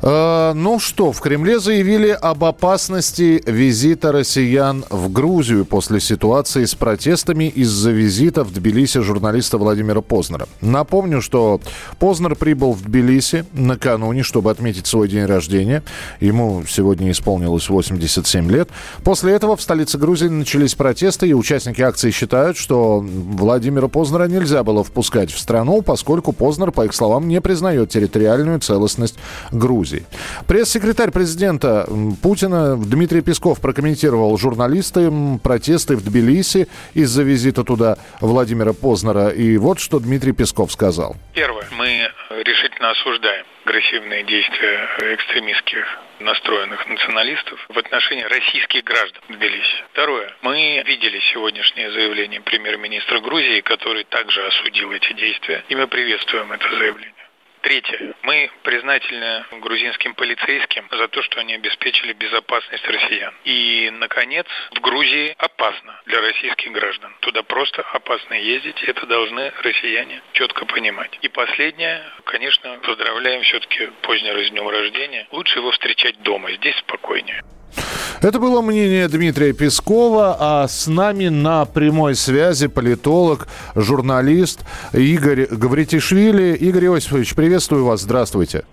ну что, в Кремле заявили об опасности визита россиян в Грузию после ситуации с протестами из-за визита в Тбилиси журналиста Владимира Познера. Напомню, что Познер прибыл в Тбилиси накануне, чтобы отметить свой день рождения. Ему сегодня исполнилось 87 лет. После этого в столице Грузии начались протесты, и участники акции считают, что Владимира Познера нельзя было впускать в страну, поскольку Познер, по их словам, не признает территориальную целостность Грузии. Грузии. Пресс-секретарь президента Путина Дмитрий Песков прокомментировал журналисты протесты в Тбилиси из-за визита туда Владимира Познера. И вот что Дмитрий Песков сказал. Первое. Мы решительно осуждаем агрессивные действия экстремистских настроенных националистов в отношении российских граждан в Тбилиси. Второе. Мы видели сегодняшнее заявление премьер-министра Грузии, который также осудил эти действия, и мы приветствуем это заявление. Третье. Мы признательны грузинским полицейским за то, что они обеспечили безопасность россиян. И, наконец, в Грузии опасно для российских граждан. Туда просто опасно ездить, это должны россияне четко понимать. И последнее, конечно, поздравляем все-таки позднего с днем рождения. Лучше его встречать дома, здесь спокойнее. Это было мнение Дмитрия Пескова, а с нами на прямой связи политолог, журналист Игорь Гавритишвили. Игорь Иосифович, приветствую вас, здравствуйте.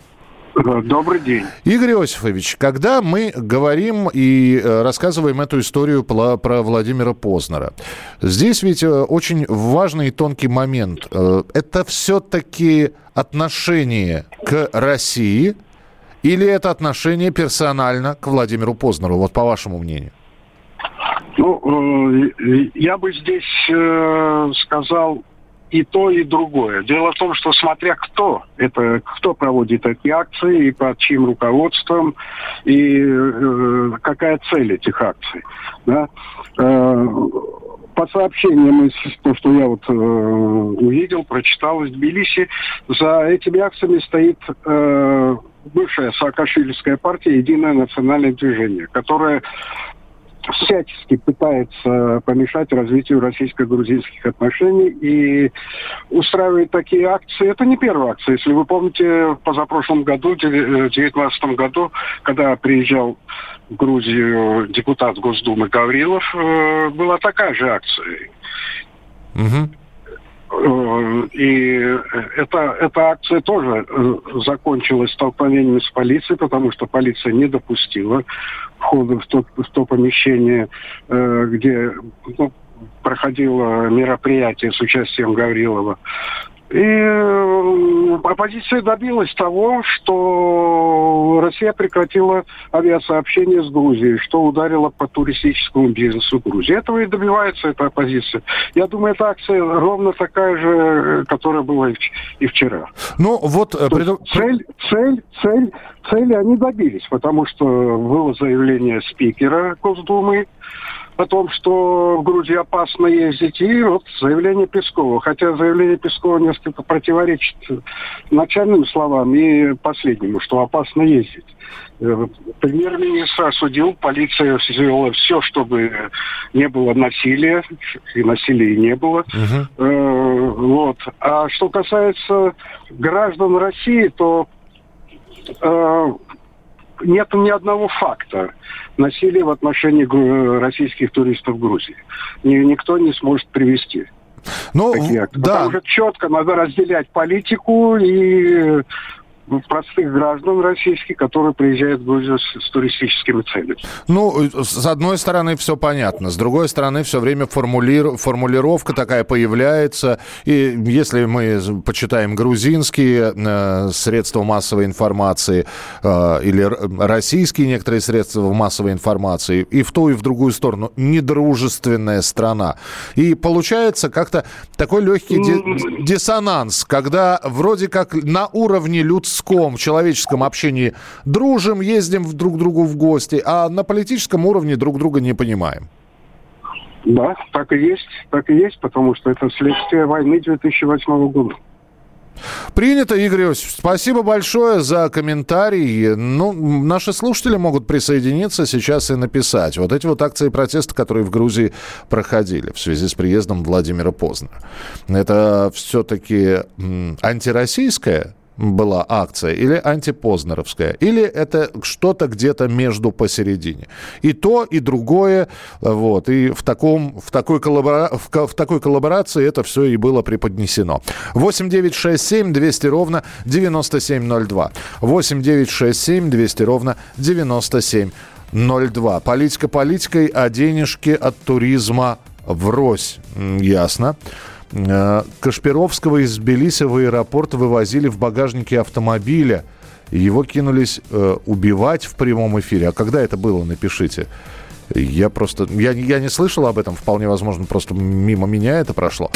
Добрый день. Игорь Иосифович, когда мы говорим и э, рассказываем эту историю про, Владимира Познера, здесь ведь э, очень важный и тонкий момент. Э, это все-таки отношение к России – или это отношение персонально к Владимиру Познеру, вот по вашему мнению? Ну, э, я бы здесь э, сказал и то, и другое. Дело в том, что смотря кто, это кто проводит эти акции и под чьим руководством, и э, какая цель этих акций. Да? Э, по сообщениям из того, что я вот э, увидел, прочитал из Тбилиси, за этими акциями стоит э, бывшая Саакашвильская партия «Единое национальное движение», которое всячески пытается помешать развитию российско-грузинских отношений и устраивает такие акции. Это не первая акция. Если вы помните, в позапрошлом году, в 2019 году, когда приезжал в Грузию депутат Госдумы Гаврилов, э, была такая же акция. Угу. Э, и эта, эта акция тоже э, закончилась столкновением с полицией, потому что полиция не допустила входа в то, в то помещение, э, где ну, проходило мероприятие с участием Гаврилова. И э, оппозиция добилась того, что Россия прекратила авиасообщение с Грузией, что ударило по туристическому бизнесу Грузии. Этого и добивается эта оппозиция. Я думаю, эта акция ровно такая же, которая была и вчера. Ну, вот... Э, пред... Цель, цель, цель, цели они добились, потому что было заявление спикера Госдумы, о том, что в Грузии опасно ездить, и вот заявление Пескова. Хотя заявление Пескова несколько противоречит начальным словам и последнему, что опасно ездить. Э, премьер-министр осудил, полиция сделала все, чтобы не было насилия, и насилия не было. Uh-huh. вот. А что касается граждан России, то э, нет ни одного факта насилия в отношении российских туристов в Грузии. Никто не сможет привести. Ну, да. Потому что четко надо разделять политику и простых граждан российских, которые приезжают в Грузию с, с туристическими целями. Ну, с одной стороны, все понятно. С другой стороны, все время формулир... формулировка такая появляется. И если мы почитаем грузинские э, средства массовой информации э, или российские некоторые средства массовой информации, и в ту, и в другую сторону, недружественная страна. И получается как-то такой легкий ди- диссонанс, когда вроде как на уровне людского людском, человеческом общении дружим, ездим друг к другу в гости, а на политическом уровне друг друга не понимаем? Да, так и есть, так и есть, потому что это следствие войны 2008 года. Принято, Игорь Иосифович. Спасибо большое за комментарий. Ну, наши слушатели могут присоединиться сейчас и написать. Вот эти вот акции протеста, которые в Грузии проходили в связи с приездом Владимира Познера. Это все-таки антироссийская была акция, или антипознеровская, или это что-то где-то между посередине. И то, и другое, вот, и в, таком, в, такой, коллабора... в, в такой коллаборации это все и было преподнесено. 8 9 6 7 200 ровно 9702. 8 9 6 7 200 ровно 9702. Политика политикой, а денежки от туризма врозь. Ясно. Э, Кашпировского из Тбилиси в аэропорт вывозили в багажнике автомобиля. Его кинулись э, убивать в прямом эфире. А когда это было, напишите. Я просто... Я, я не слышал об этом. Вполне возможно, просто мимо меня это прошло.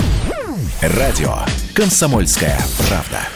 Радио «Комсомольская правда».